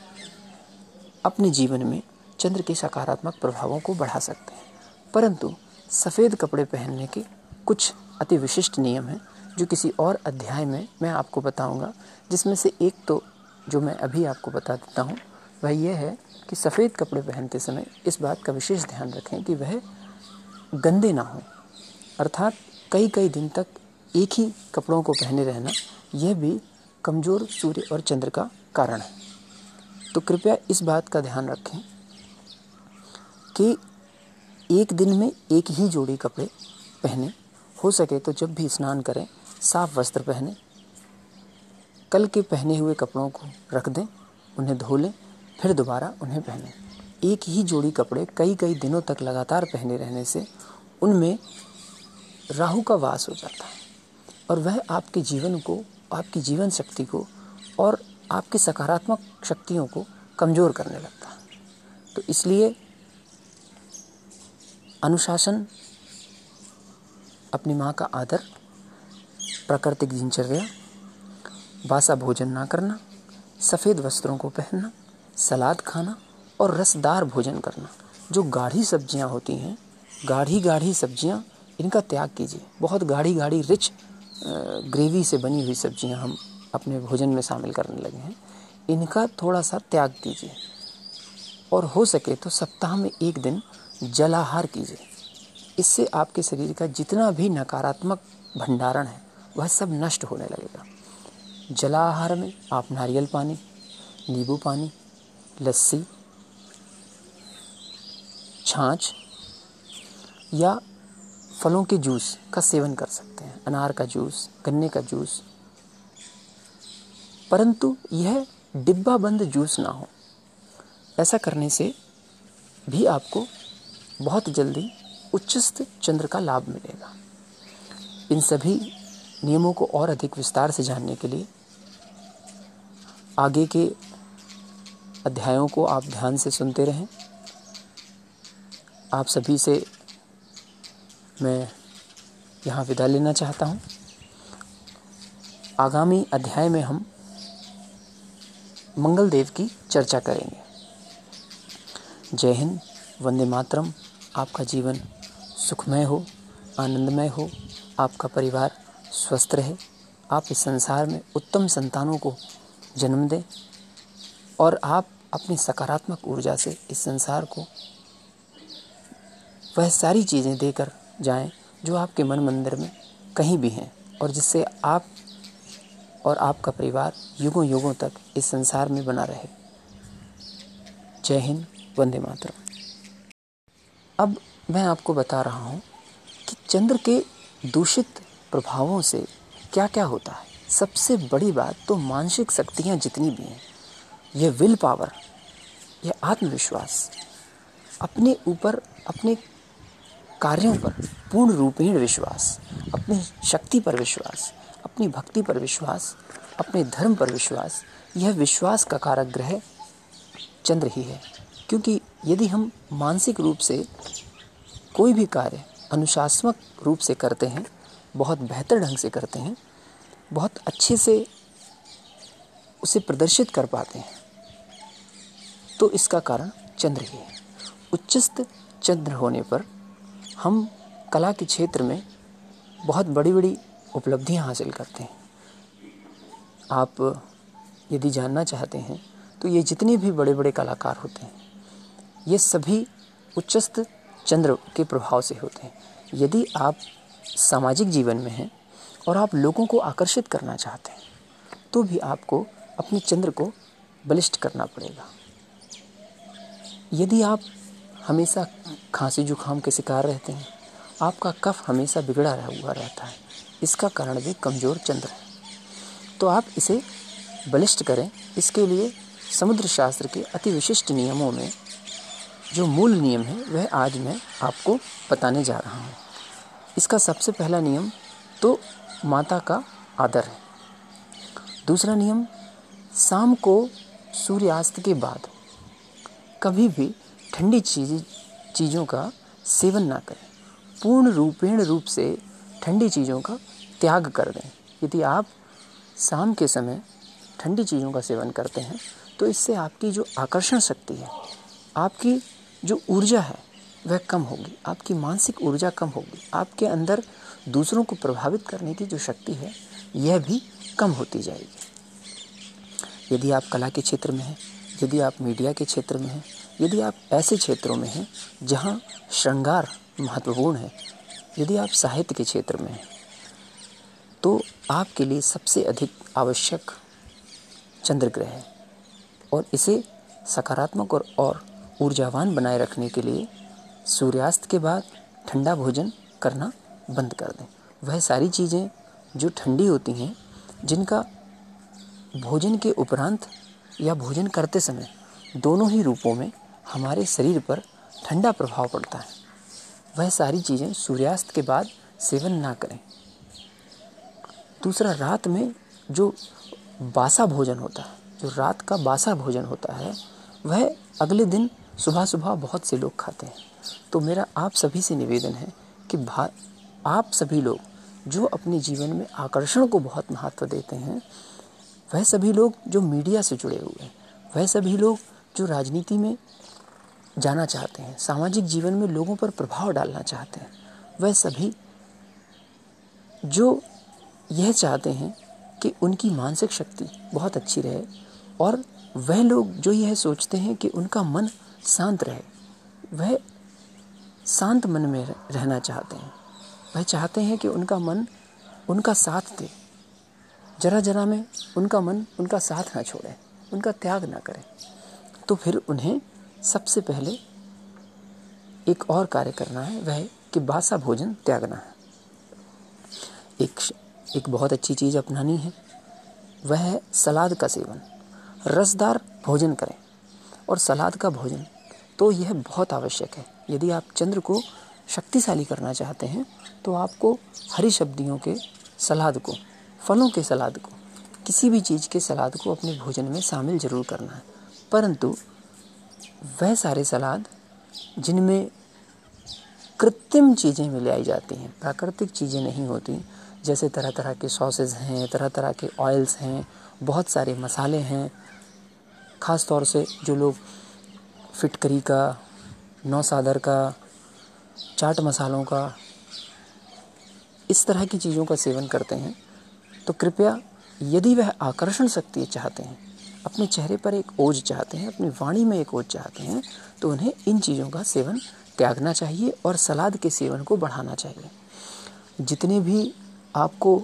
अपने जीवन में चंद्र के सकारात्मक प्रभावों को बढ़ा सकते हैं। परंतु सफ़ेद कपड़े पहनने के कुछ अति विशिष्ट नियम हैं जो किसी और अध्याय में मैं आपको बताऊँगा, जिसमें से एक तो जो मैं अभी आपको बता देता हूँ, वह यह है कि सफ़ेद कपड़े पहनते समय इस बात का विशेष ध्यान रखें कि वह गंदे ना हों। अर्थात कई कई दिन तक एक ही कपड़ों को पहने रहना, यह भी कमज़ोर सूर्य और चंद्र का कारण है। तो कृपया इस बात का ध्यान रखें कि एक दिन में एक ही जोड़ी कपड़े पहने, हो सके तो जब भी स्नान करें साफ़ वस्त्र पहने, कल के पहने हुए कपड़ों को रख दें, उन्हें धो लें, फिर दोबारा उन्हें पहने। एक ही जोड़ी कपड़े कई कई दिनों तक लगातार पहने रहने से उनमें राहु का वास हो जाता है और वह आपके जीवन को, आपकी जीवन शक्ति को और आपकी सकारात्मक शक्तियों को कमज़ोर करने लगता है। तो इसलिए अनुशासन, अपनी माँ का आदर प्राकृतिक दिनचर्या बासा भोजन ना करना, सफ़ेद वस्त्रों को पहनना, सलाद खाना और रसदार भोजन करना। जो गाढ़ी सब्ज़ियाँ होती हैं, गाढ़ी गाढ़ी सब्ज़ियाँ, इनका त्याग कीजिए। बहुत गाढ़ी गाढ़ी रिच ग्रेवी से बनी हुई सब्ज़ियाँ हम अपने भोजन में शामिल करने लगे हैं। इनका थोड़ा सा त्याग कीजिए। और हो सके तो सप्ताह में एक दिन जलाहार कीजिए। इससे आपके शरीर का जितना भी नकारात्मक भंडारण है वह सब नष्ट होने लगेगा। जलाहार में आप नारियल पानी, नींबू पानी, लस्सी, छाछ या फलों के जूस का सेवन कर सकते हैं। अनार का जूस, गन्ने का जूस। परंतु यह डिब्बा बंद जूस ना हो। ऐसा करने से भी आपको बहुत जल्दी उच्चस्त चंद्र का लाभ मिलेगा। इन सभी नियमों को और अधिक विस्तार से जानने के लिए आगे के अध्यायों को आप ध्यान से सुनते रहें। आप सभी से मैं यहाँ विदा लेना चाहता हूँ। आगामी अध्याय में हम मंगल देव की चर्चा करेंगे। जय हिंद, वंदे मातरम। आपका जीवन सुखमय हो, आनंदमय हो। आपका परिवार स्वस्थ रहे। आप इस संसार में उत्तम संतानों को जन्म दें और आप अपनी सकारात्मक ऊर्जा से इस संसार को वह सारी चीज़ें देकर जाएँ जो आपके मन मंदिर में कहीं भी हैं और जिससे आप और आपका परिवार युगों युगों तक इस संसार में बना रहे। जय हिंद, वंदे मातरम। अब मैं आपको बता रहा हूँ कि चंद्र के दूषित प्रभावों से क्या क्या होता है? सबसे बड़ी बात तो मानसिक शक्तियाँ जितनी भी हैं यह विल पावर यह आत्मविश्वास। अपने ऊपर, अपने कार्यों पर पूर्ण रूपेण विश्वास, अपनी शक्ति पर विश्वास, अपनी भक्ति पर विश्वास, अपने धर्म पर विश्वास, यह विश्वास का कारक ग्रह चंद्र ही है। क्योंकि यदि हम मानसिक रूप से कोई भी कार्य अनुशासनात्मक रूप से करते हैं बहुत बेहतर ढंग से करते हैं, बहुत अच्छे से उसे प्रदर्शित कर पाते हैं। तो इसका कारण चंद्र ही है। उच्चस्त चंद्र होने पर हम कला के क्षेत्र में बहुत बड़ी बड़ी उपलब्धियाँ हासिल करते हैं। आप यदि जानना चाहते हैं तो ये जितने भी बड़े बड़े कलाकार होते हैं, ये सभी उच्चस्त चंद्र के प्रभाव से होते हैं। यदि आप सामाजिक जीवन में हैं और आप लोगों को आकर्षित करना चाहते हैं तो भी आपको अपने चंद्र को बलिष्ठ करना पड़ेगा। यदि आप हमेशा खांसी जुकाम के शिकार रहते हैं, आपका कफ हमेशा बिगड़ा हुआ रहता है। इसका कारण भी कमज़ोर चंद्र है। तो आप इसे बलिष्ठ करें। इसके लिए समुद्र शास्त्र के अति विशिष्ट नियमों में जो मूल नियम है, वह आज मैं आपको बताने जा रहा हूँ। इसका सबसे पहला नियम तो माता का आदर है। दूसरा नियम, शाम को सूर्यास्त के बाद कभी भी ठंडी चीज़, चीज़ों का सेवन ना करें। पूर्ण रूपेण रूप से ठंडी चीज़ों का त्याग कर दें। यदि आप शाम के समय ठंडी चीज़ों का सेवन करते हैं तो इससे आपकी जो आकर्षण शक्ति है, आपकी जो ऊर्जा है वह कम होगी। आपकी मानसिक ऊर्जा कम होगी। आपके अंदर दूसरों को प्रभावित करने की जो शक्ति है यह भी कम होती जाएगी। यदि आप कला के क्षेत्र में हैं यदि आप मीडिया के क्षेत्र में हैं यदि आप ऐसे क्षेत्रों में हैं जहाँ श्रृंगार महत्वपूर्ण है यदि आप साहित्य के क्षेत्र में हैं तो आपके लिए सबसे अधिक आवश्यक चंद्र ग्रह है। और इसे सकारात्मक और, और ऊर्जावान बनाए रखने के लिए सूर्यास्त के बाद ठंडा भोजन करना बंद कर दें। वह सारी चीज़ें जो ठंडी होती हैं, जिनका भोजन के उपरांत या भोजन करते समय दोनों ही रूपों में हमारे शरीर पर ठंडा प्रभाव पड़ता है। वह सारी चीज़ें सूर्यास्त के बाद सेवन ना करें। दूसरा, रात में जो बासा भोजन होता है, जो रात का बासा भोजन होता है, वह अगले दिन सुबह सुबह बहुत से लोग खाते हैं। तो मेरा आप सभी से निवेदन है कि भा, आप सभी लोग जो अपने जीवन में आकर्षण को बहुत महत्व देते हैं, वह सभी लोग जो मीडिया से जुड़े हुए हैं, वह सभी लोग जो राजनीति में जाना चाहते हैं, सामाजिक जीवन में लोगों पर प्रभाव डालना चाहते हैं, वह सभी जो यह चाहते हैं कि उनकी मानसिक शक्ति बहुत अच्छी रहे और वह लोग जो यह सोचते हैं कि उनका मन शांत रहे, वह शांत मन में रहना चाहते हैं। वह चाहते हैं कि उनका मन उनका साथ दे। जरा जरा में उनका मन उनका साथ ना छोड़े, उनका त्याग ना करें। तो फिर उन्हें सबसे पहले एक और कार्य करना है, वह कि बासा भोजन त्यागना है। एक एक बहुत अच्छी चीज़ अपनानी है। वह है सलाद का सेवन। रसदार भोजन करें। और सलाद का भोजन तो यह बहुत आवश्यक है। यदि आप चंद्र को शक्तिशाली करना चाहते हैं तो आपको हरी सब्जियों के सलाद को, फलों के सलाद को, किसी भी चीज़ के सलाद को अपने भोजन में शामिल ज़रूर करना है। परंतु वह सारे सलाद जिनमें कृत्रिम चीज़ें मिलाई जाती हैं, प्राकृतिक चीज़ें नहीं होती, जैसे तरह तरह के सॉसेज हैं तरह तरह के ऑयल्स हैं, बहुत सारे मसाले हैं ख़ास तौर से जो लोग फिटकरी का नौसादर का, चाट मसालों का, इस तरह की चीज़ों का सेवन करते हैं तो कृपया यदि वह आकर्षण शक्ति चाहते हैं, अपने चेहरे पर एक ओज चाहते हैं, अपनी वाणी में एक ओज चाहते हैं तो उन्हें इन चीज़ों का सेवन त्यागना चाहिए और सलाद के सेवन को बढ़ाना चाहिए। जितने भी आपको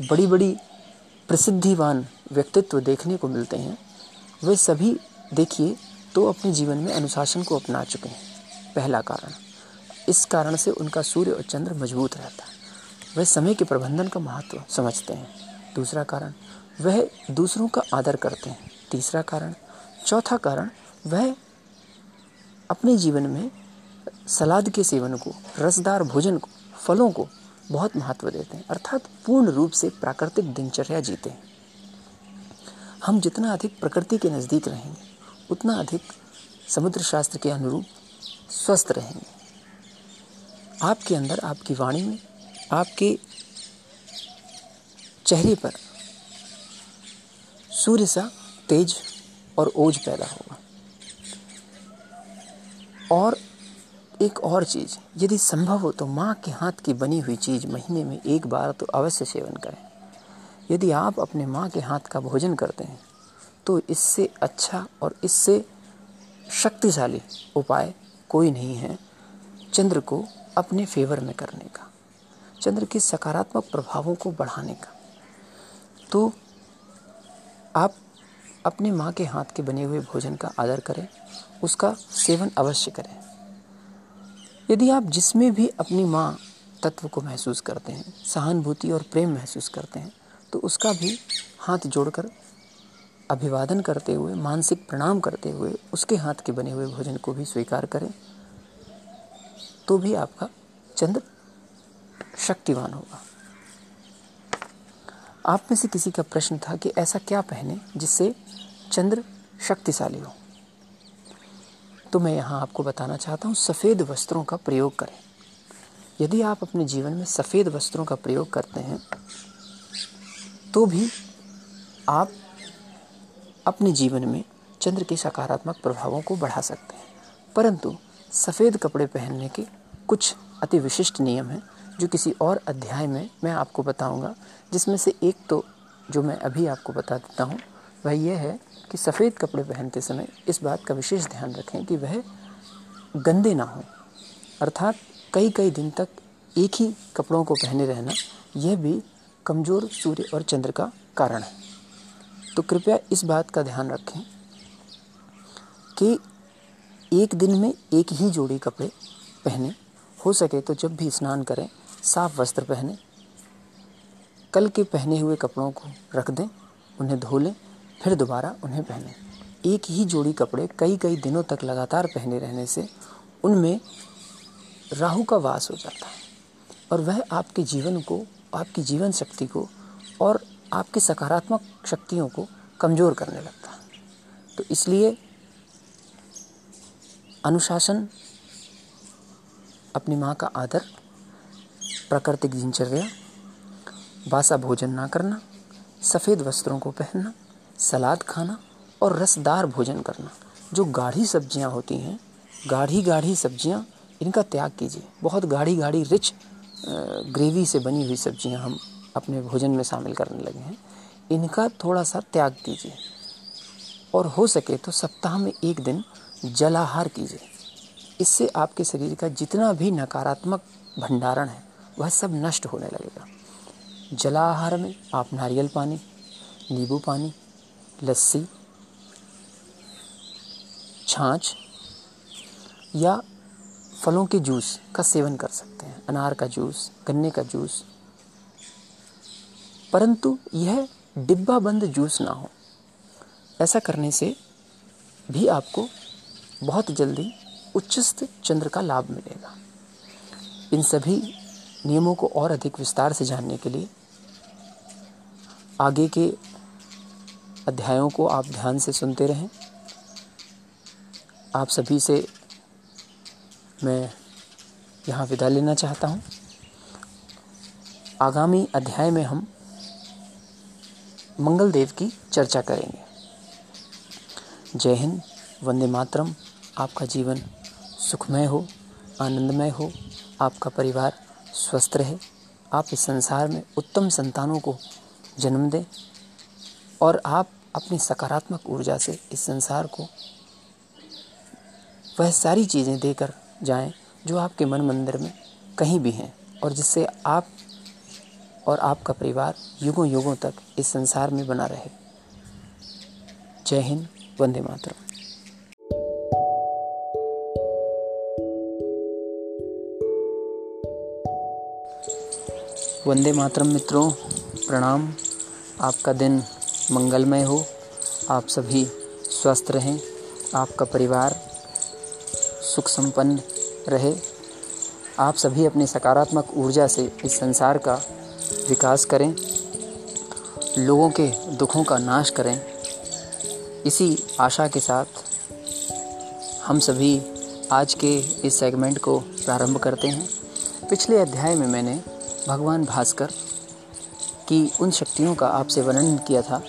बड़ी बड़ी प्रसिद्धिवान व्यक्तित्व देखने को मिलते हैं, वे सभी देखिए तो अपने जीवन में अनुशासन को अपना चुके हैं। पहला कारण, इस कारण से उनका सूर्य और चंद्र मज़बूत रहता है। वह समय के प्रबंधन का महत्व समझते हैं। दूसरा कारण, वह दूसरों का आदर करते हैं। तीसरा कारण, चौथा कारण, वह अपने जीवन में सलाद के सेवन को, रसदार भोजन को, फलों को बहुत महत्व देते हैं। अर्थात पूर्ण रूप से प्राकृतिक दिनचर्या जीते हैं। हम जितना अधिक प्रकृति के नज़दीक रहेंगे उतना अधिक समुद्र शास्त्र के अनुरूप स्वस्थ रहेंगे। आपके अंदर, आपकी वाणी में, आपके चेहरे पर सूर्य सा तेज और ओज पैदा होगा। और एक और चीज़, यदि संभव हो तो माँ के हाथ की बनी हुई चीज़ महीने में एक बार तो अवश्य सेवन करें। यदि आप अपने माँ के हाथ का भोजन करते हैं तो इससे अच्छा और इससे शक्तिशाली उपाय कोई नहीं है चंद्र को अपने फेवर में करने का, चंद्र के सकारात्मक प्रभावों को बढ़ाने का। तो आप अपने माँ के हाथ के बने हुए भोजन का आदर करें, उसका सेवन अवश्य करें। यदि आप जिसमें भी अपनी माँ तत्व को महसूस करते हैं, सहानुभूति और प्रेम महसूस करते हैं तो उसका भी हाथ जोड़कर अभिवादन करते हुए, मानसिक प्रणाम करते हुए, उसके हाथ के बने हुए भोजन को भी स्वीकार करें तो भी आपका चंद्र शक्तिवान होगा। आप में से किसी का प्रश्न था कि ऐसा क्या पहने जिससे चंद्र शक्तिशाली हो? तो मैं यहाँ आपको बताना चाहता हूँ, सफ़ेद वस्त्रों का प्रयोग करें। यदि आप अपने जीवन में सफ़ेद वस्त्रों का प्रयोग करते हैं तो भी आप अपने जीवन में चंद्र के सकारात्मक प्रभावों को बढ़ा सकते हैं। परंतु सफ़ेद कपड़े पहनने के कुछ अति विशिष्ट नियम हैं, जो किसी और अध्याय में मैं आपको बताऊँगा, जिसमें से एक तो जो मैं अभी आपको बता देता हूँ, वह यह है कि सफ़ेद कपड़े पहनते समय इस बात का विशेष ध्यान रखें कि वह गंदे ना हों। अर्थात कई कई दिन तक एक ही कपड़ों को पहने रहना, यह भी कमज़ोर सूर्य और चंद्र का कारण है। तो कृपया इस बात का ध्यान रखें कि एक दिन में एक ही जोड़ी कपड़े पहने, हो सके तो जब भी स्नान करें, साफ़ वस्त्र पहने, कल के पहने हुए कपड़ों को रख दें, उन्हें धो लें, फिर दोबारा उन्हें पहने। एक ही जोड़ी कपड़े कई कई दिनों तक लगातार पहने रहने से उनमें राहु का वास हो जाता है और वह आपके जीवन को, आपकी जीवन शक्ति को और आपकी सकारात्मक शक्तियों को कमज़ोर करने लगता तो इसलिए अनुशासन, अपनी माँ का आदर, प्राकृतिक दिनचर्या, बासा भोजन ना करना, सफ़ेद वस्त्रों को पहनना, सलाद खाना और रसदार भोजन करना, जो गाढ़ी सब्ज़ियाँ होती हैं गाढ़ी गाढ़ी सब्ज़ियाँ, इनका त्याग कीजिए। बहुत गाढ़ी गाढ़ी रिच ग्रेवी से बनी हुई सब्ज़ियाँ हम अपने भोजन में शामिल करने लगे हैं। इनका थोड़ा सा त्याग कीजिए। और हो सके तो सप्ताह में एक दिन जलाहार कीजिए। इससे आपके शरीर का जितना भी नकारात्मक भंडारण है, वह सब नष्ट होने लगेगा। जलाहार में आप नारियल पानी, नींबू पानी, लस्सी, छाछ या फलों के जूस का सेवन कर सकते हैं। अनार का जूस, गन्ने का जूस परंतु यह डिब्बा बंद जूस ना हो। ऐसा करने से भी आपको बहुत जल्दी उच्चस्त चंद्र का लाभ मिलेगा। इन सभी नियमों को और अधिक विस्तार से जानने के लिए आगे के अध्यायों को आप ध्यान से सुनते रहें। आप सभी से मैं यहाँ विदा लेना चाहता हूँ। आगामी अध्याय में हम मंगल देव की चर्चा करेंगे। जय हिंद, वंदे मातरम। आपका जीवन सुखमय हो, आनंदमय हो। आपका परिवार स्वस्थ रहे। आप इस संसार में उत्तम संतानों को जन्म दें और आप अपनी सकारात्मक ऊर्जा से इस संसार को वह सारी चीज़ें देकर जाएँ जो आपके मन मंदिर में कहीं भी हैं और जिससे आप और आपका परिवार युगों युगों तक इस संसार में बना रहे। जय हिंद, वंदे मातरम। वंदे मातरम मित्रों, प्रणाम। आपका दिन मंगलमय हो। आप सभी स्वस्थ रहें। आपका परिवार सुख संपन्न रहे। आप सभी अपनी सकारात्मक ऊर्जा से इस संसार का विकास करें, लोगों के दुखों का नाश करें। इसी आशा के साथ हम सभी आज के इस सेगमेंट को प्रारंभ करते हैं। पिछले अध्याय में मैंने भगवान भास्कर की उन शक्तियों का आपसे वर्णन किया था।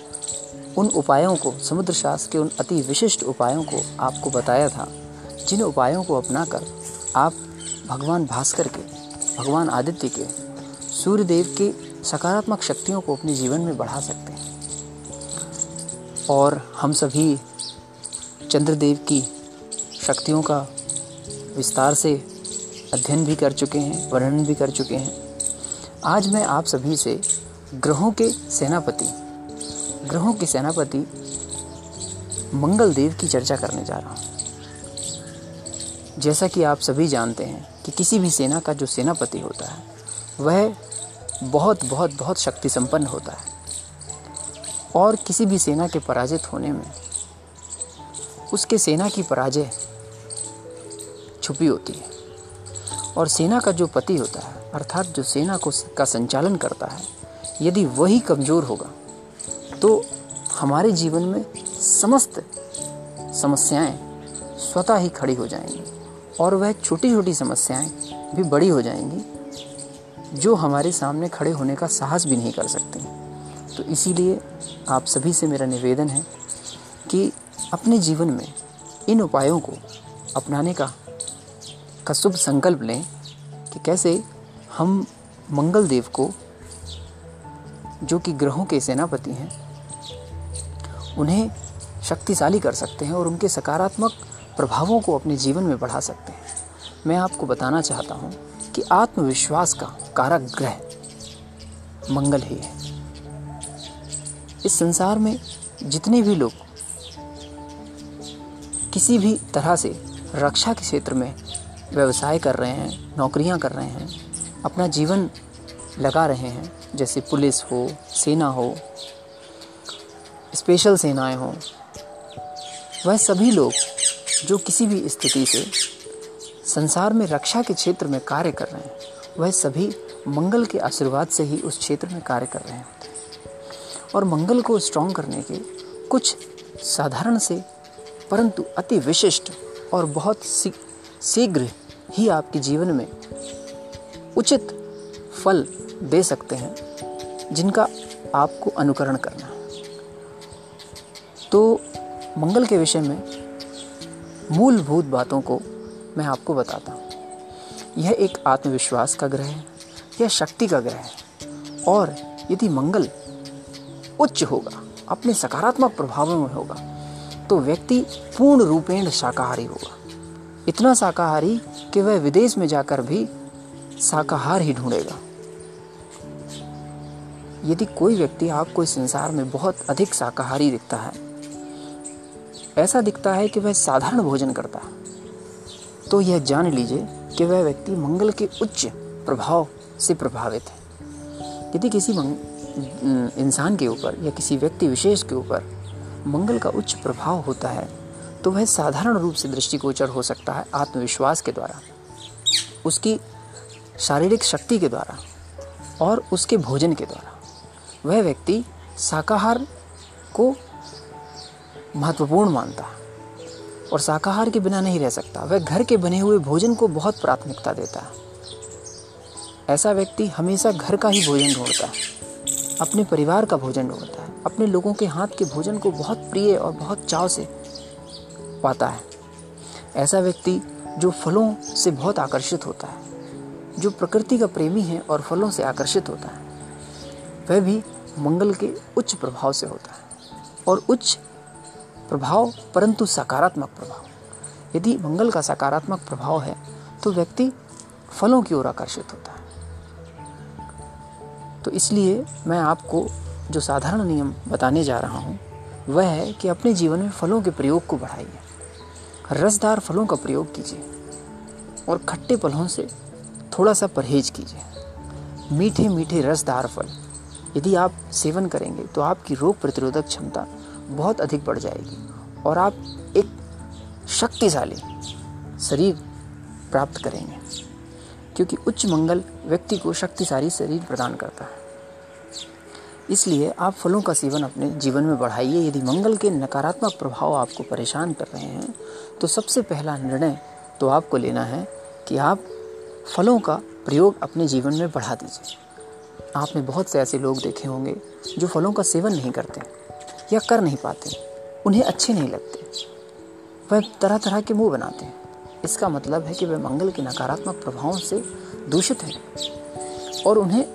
उन उपायों को, समुद्र शास्त्र के उन अति विशिष्ट उपायों को आपको बताया था, जिन उपायों को अपनाकर आप भगवान भास्कर के, भगवान आदित्य के सूर्यदेव के सकारात्मक शक्तियों को अपने जीवन में बढ़ा सकते हैं। और हम सभी चंद्रदेव की शक्तियों का विस्तार से अध्ययन भी कर चुके हैं, वर्णन भी कर चुके हैं। आज मैं आप सभी से ग्रहों के सेनापति, ग्रहों के सेनापति मंगल देव की चर्चा करने जा रहा हूँ। जैसा कि आप सभी जानते हैं कि किसी भी सेना का जो सेनापति होता है वह बहुत बहुत बहुत शक्ति संपन्न होता है। और किसी भी सेना के पराजित होने में उसके सेना की पराजय छुपी होती है। और सेना का जो पति होता है, अर्थात जो सेना को का संचालन करता है, यदि वही कमज़ोर होगा तो हमारे जीवन में समस्त समस्याएँ स्वतः ही खड़ी हो जाएँगी और वह छोटी छोटी समस्याएँ भी बड़ी हो जाएँगी। जो हमारे सामने खड़े होने का साहस भी नहीं कर सकते। तो इसीलिए आप सभी से मेरा निवेदन है कि अपने जीवन में इन उपायों को अपनाने का का शुभ संकल्प लें कि कैसे हम मंगल देव को, जो कि ग्रहों के सेनापति हैं, उन्हें शक्तिशाली कर सकते हैं और उनके सकारात्मक प्रभावों को अपने जीवन में बढ़ा सकते हैं। मैं आपको बताना चाहता हूँ कि आत्मविश्वास का कारक ग्रह मंगल ही है। इस संसार में जितने भी लोग किसी भी तरह से रक्षा के क्षेत्र में व्यवसाय कर रहे हैं, नौकरियाँ कर रहे हैं, अपना जीवन लगा रहे हैं, जैसे पुलिस हो, सेना हो, स्पेशल सेनाएँ हो, वह सभी लोग जो किसी भी स्थिति से संसार में रक्षा के क्षेत्र में कार्य कर रहे हैं वह सभी मंगल के आशीर्वाद से ही उस क्षेत्र में कार्य कर रहे हैं। और मंगल को स्ट्रॉन्ग करने के कुछ साधारण से, परंतु अति विशिष्ट और बहुत शीघ्र ही आपके जीवन में उचित फल दे सकते हैं, जिनका आपको अनुकरण करना तो मंगल के विषय में मूलभूत बातों को मैं आपको बताता हूँ। यह एक आत्मविश्वास का ग्रह है, यह शक्ति का ग्रह है। और यदि मंगल उच्च होगा, अपने सकारात्मक प्रभावों में होगा तो व्यक्ति पूर्ण रूपेण शाकाहारी होगा। इतना शाकाहारी कि वह विदेश में जाकर भी शाकाहार ही ढूंढेगा। यदि कोई व्यक्ति आपको इस संसार में बहुत अधिक शाकाहारी दिखता है, ऐसा दिखता है कि वह साधारण भोजन करता है तो यह जान लीजिए कि वह व्यक्ति मंगल के उच्च प्रभाव से प्रभावित है। यदि किसी इंसान के ऊपर या किसी व्यक्ति विशेष के ऊपर मंगल का उच्च प्रभाव होता है तो वह साधारण रूप से दृष्टिगोचर हो सकता है आत्मविश्वास के द्वारा, उसकी शारीरिक शक्ति के द्वारा और उसके भोजन के द्वारा। वह व्यक्ति शाकाहार को महत्वपूर्ण मानता है। और शाकाहार के बिना नहीं रह सकता। वह घर के बने हुए भोजन को बहुत प्राथमिकता देता है। ऐसा व्यक्ति हमेशा घर का ही भोजन ढूंढता है। अपने परिवार का भोजन ढूंढता है। अपने लोगों के हाथ के भोजन को बहुत प्रिय और बहुत चाव से पाता है। ऐसा व्यक्ति जो फलों से बहुत आकर्षित होता है, जो प्रकृति का प्रेमी है और फलों से आकर्षित होता है, वह भी मंगल के उच्च प्रभाव से होता है। और उच्च प्रभाव, परंतु सकारात्मक प्रभाव। यदि मंगल का सकारात्मक प्रभाव है तो व्यक्ति फलों की ओर आकर्षित होता है। तो इसलिए मैं आपको जो साधारण नियम बताने जा रहा हूँ, वह है कि अपने जीवन में फलों के प्रयोग को बढ़ाइए। रसदार फलों का प्रयोग कीजिए और खट्टे फलों से थोड़ा सा परहेज कीजिए। मीठे मीठे रसदार फल। यदि आप सेवन करेंगे तो आपकी रोग प्रतिरोधक क्षमता बहुत अधिक बढ़ जाएगी और आप एक शक्तिशाली शरीर प्राप्त करेंगे, क्योंकि उच्च मंगल व्यक्ति को शक्तिशाली शरीर प्रदान करता है। इसलिए आप फलों का सेवन अपने जीवन में बढ़ाइए। यदि मंगल के नकारात्मक प्रभाव आपको परेशान कर रहे हैं तो सबसे पहला निर्णय तो आपको लेना है कि आप फलों का प्रयोग अपने जीवन में बढ़ा दीजिए। आपने बहुत से ऐसे लोग देखे होंगे जो फलों का सेवन नहीं करते। या कर नहीं पाते, उन्हें अच्छे नहीं लगते। वह तरह तरह के मुँह बनाते हैं। इसका मतलब है कि वह मंगल के नकारात्मक प्रभावों से दूषित हैं और उन्हें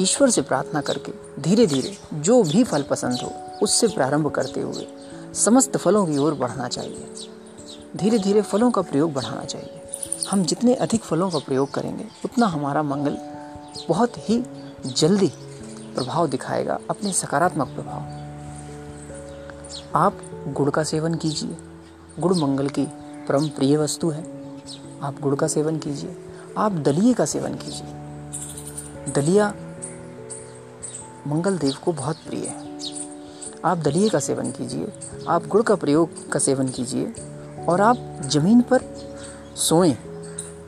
ईश्वर से प्रार्थना करके धीरे धीरे जो भी फल पसंद हो, उससे प्रारंभ करते हुए समस्त फलों की ओर बढ़ना चाहिए। धीरे धीरे फलों का प्रयोग बढ़ाना चाहिए। हम जितने अधिक फलों का प्रयोग करेंगे, उतना हमारा मंगल बहुत ही जल्दी प्रभाव दिखाएगा, अपने सकारात्मक प्रभाव। आप गुड़ का सेवन कीजिए। गुड़ मंगल की परम प्रिय वस्तु है। आप गुड़ का सेवन कीजिए। आप दलिए का सेवन कीजिए। दलिया मंगल देव को बहुत प्रिय है। आप दलिए का सेवन कीजिए। आप गुड़ का प्रयोग का सेवन कीजिए। और आप ज़मीन पर सोएँ।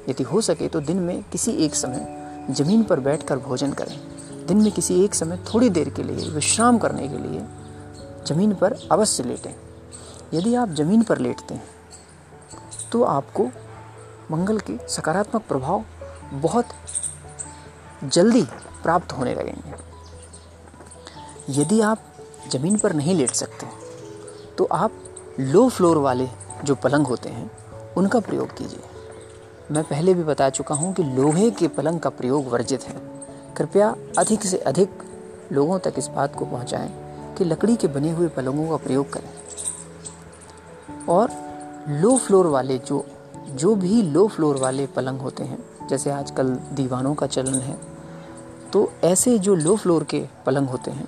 यदि हो सके तो दिन में किसी एक समय ज़मीन पर बैठकर भोजन करें। दिन में किसी एक समय थोड़ी देर के लिए, विश्राम करने के लिए ज़मीन पर अवश्य लेटें। यदि आप ज़मीन पर लेटते हैं तो आपको मंगल के सकारात्मक प्रभाव बहुत जल्दी प्राप्त होने लगेंगे। यदि आप ज़मीन पर नहीं लेट सकते तो आप लो फ्लोर वाले जो पलंग होते हैं, उनका प्रयोग कीजिए। मैं पहले भी बता चुका हूँ कि लोहे के पलंग का प्रयोग वर्जित है। कृपया अधिक से अधिक लोगों तक इस बात को पहुँचाएँ। कि लकड़ी के बने हुए पलंगों का प्रयोग करें। और लो फ्लोर वाले जो जो भी लो फ्लोर वाले पलंग होते हैं, जैसे आजकल दीवानों का चलन है तो ऐसे जो लो फ्लोर के पलंग होते हैं,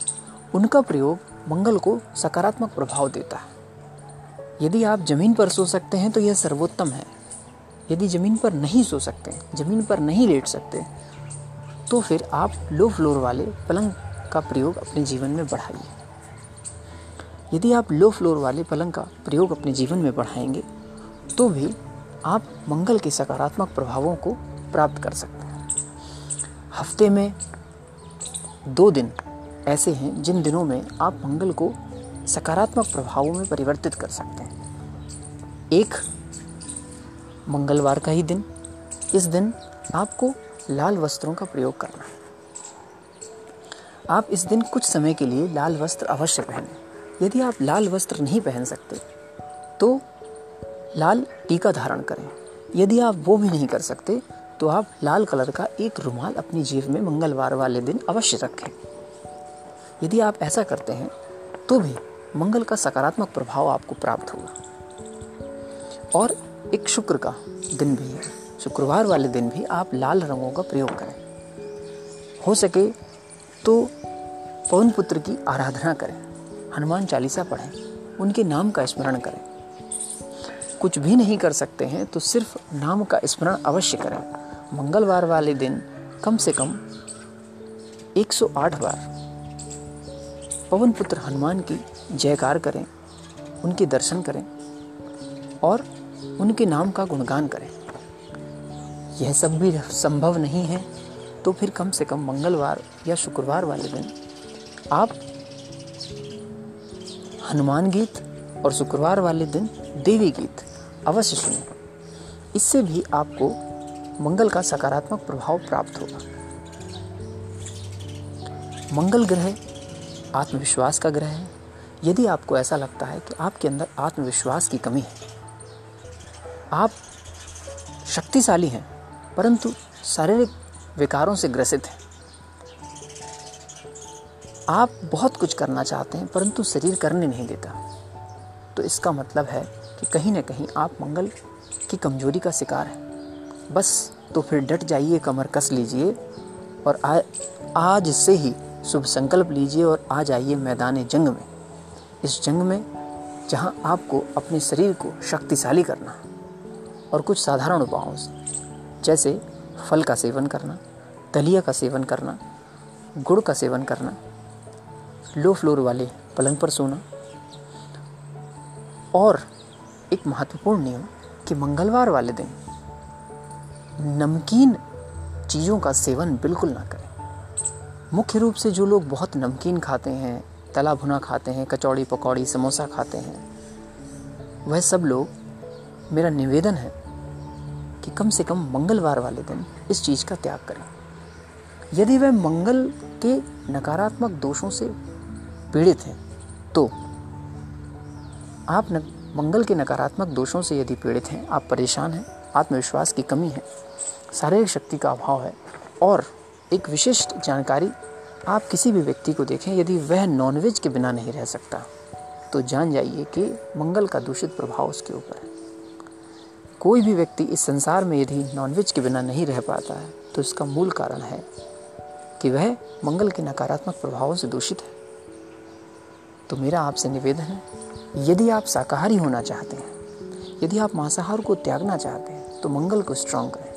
उनका प्रयोग मंगल को सकारात्मक प्रभाव देता है। यदि आप ज़मीन पर सो सकते हैं तो यह सर्वोत्तम है। यदि ज़मीन पर नहीं सो सकते, ज़मीन पर नहीं लेट सकते तो फिर आप लो फ्लोर वाले पलंग का प्रयोग अपने जीवन में बढ़ाइए। यदि आप लो फ्लोर वाले पलंग का प्रयोग अपने जीवन में बढ़ाएँगे तो भी आप मंगल के सकारात्मक प्रभावों को प्राप्त कर सकते हैं। हफ़्ते में दो दिन ऐसे हैं जिन दिनों में आप मंगल को सकारात्मक प्रभावों में परिवर्तित कर सकते हैं। एक, मंगलवार का ही दिन। इस दिन आपको लाल वस्त्रों का प्रयोग करना है। आप इस दिन कुछ समय के लिए लाल वस्त्र अवश्य पहनें। यदि आप लाल वस्त्र नहीं पहन सकते तो लाल टीका धारण करें। यदि आप वो भी नहीं कर सकते तो आप लाल कलर का एक रुमाल अपनी जेब में मंगलवार वाले दिन अवश्य रखें। यदि आप ऐसा करते हैं तो भी मंगल का सकारात्मक प्रभाव आपको प्राप्त होगा। और एक शुक्र का दिन भी है। शुक्रवार वाले दिन भी आप लाल रंगों का प्रयोग करें। हो सके तो पवन पुत्र की आराधना करें। हनुमान चालीसा पढ़ें, उनके नाम का स्मरण करें। कुछ भी नहीं कर सकते हैं तो सिर्फ़ नाम का स्मरण अवश्य करें। मंगलवार वाले दिन कम से कम 108 बार पवन पुत्र हनुमान की जयकार करें, उनके दर्शन करें और उनके नाम का गुणगान करें। यह सब भी संभव नहीं है तो फिर कम से कम मंगलवार या शुक्रवार वाले दिन आप हनुमान गीत और शुक्रवार वाले दिन देवी गीत अवश्य सुने। इससे भी आपको मंगल का सकारात्मक प्रभाव प्राप्त होगा। मंगल ग्रह आत्मविश्वास का ग्रह है। यदि आपको ऐसा लगता है कि आपके अंदर आत्मविश्वास की कमी है, आप शक्तिशाली हैं, परंतु शारीरिक विकारों से ग्रसित हैं। आप बहुत कुछ करना चाहते हैं परंतु शरीर करने नहीं देता। तो इसका मतलब है कि कहीं ना कहीं आप मंगल की कमज़ोरी का शिकार हैं। बस तो फिर डट जाइए कमर कस लीजिए और आ, आज से ही शुभ संकल्प लीजिए और आ जाइए मैदान जंग में। इस जंग में जहाँ आपको अपने शरीर को शक्तिशाली करना और कुछ साधारण उपायों से जैसे फल का सेवन करना दलिया का सेवन करना गुड़ का सेवन करना लो फ्लोर वाले पलंग पर सोना। और एक महत्वपूर्ण नियम कि मंगलवार वाले दिन नमकीन चीज़ों का सेवन बिल्कुल ना करें। मुख्य रूप से जो लोग बहुत नमकीन खाते हैं, तला भुना खाते हैं, कचौड़ी, पकौड़ी, समोसा खाते हैं, वह सब लोग, मेरा निवेदन है कि कम से कम मंगलवार वाले दिन इस चीज़ का त्याग करें। यदि वह मंगल के नकारात्मक दोषों से पीड़ित हैं तो आप न, मंगल के नकारात्मक दोषों से यदि पीड़ित हैं आप परेशान हैं आत्मविश्वास की कमी है शारीरिक शक्ति का अभाव है और एक विशिष्ट जानकारी आप किसी भी व्यक्ति को देखें यदि वह नॉनवेज के बिना नहीं रह सकता तो जान जाइए कि मंगल का दूषित प्रभाव उसके ऊपर है। कोई भी व्यक्ति इस संसार में यदि नॉनवेज के बिना नहीं रह पाता है तो इसका मूल कारण है कि वह मंगल के नकारात्मक प्रभावों से दूषित है। तो मेरा आपसे निवेदन है, यदि आप शाकाहारी होना चाहते हैं, यदि आप मांसाहार को त्यागना चाहते हैं तो मंगल को स्ट्रांग करें।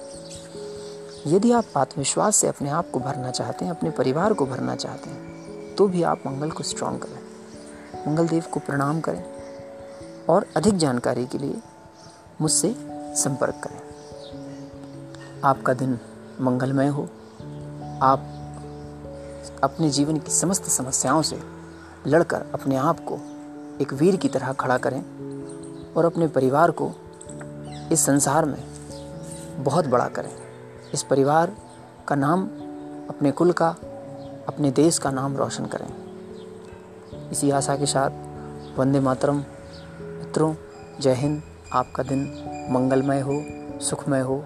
यदि आप आत्मविश्वास से अपने आप को भरना चाहते हैं, अपने परिवार को भरना चाहते हैं तो भी आप मंगल को स्ट्रांग करें। मंगल देव को प्रणाम करें और अधिक जानकारी के लिए मुझसे संपर्क करें। आपका दिन मंगलमय हो। आप अपने जीवन की समस्त समस्याओं से लड़कर अपने आप को एक वीर की तरह खड़ा करें और अपने परिवार को इस संसार में बहुत बड़ा करें। इस परिवार का नाम अपने कुल का, अपने देश का नाम रोशन करें। इसी आशा के साथ वंदे मातरम। मित्रों, जय हिंद। आपका दिन मंगलमय हो, सुखमय हो।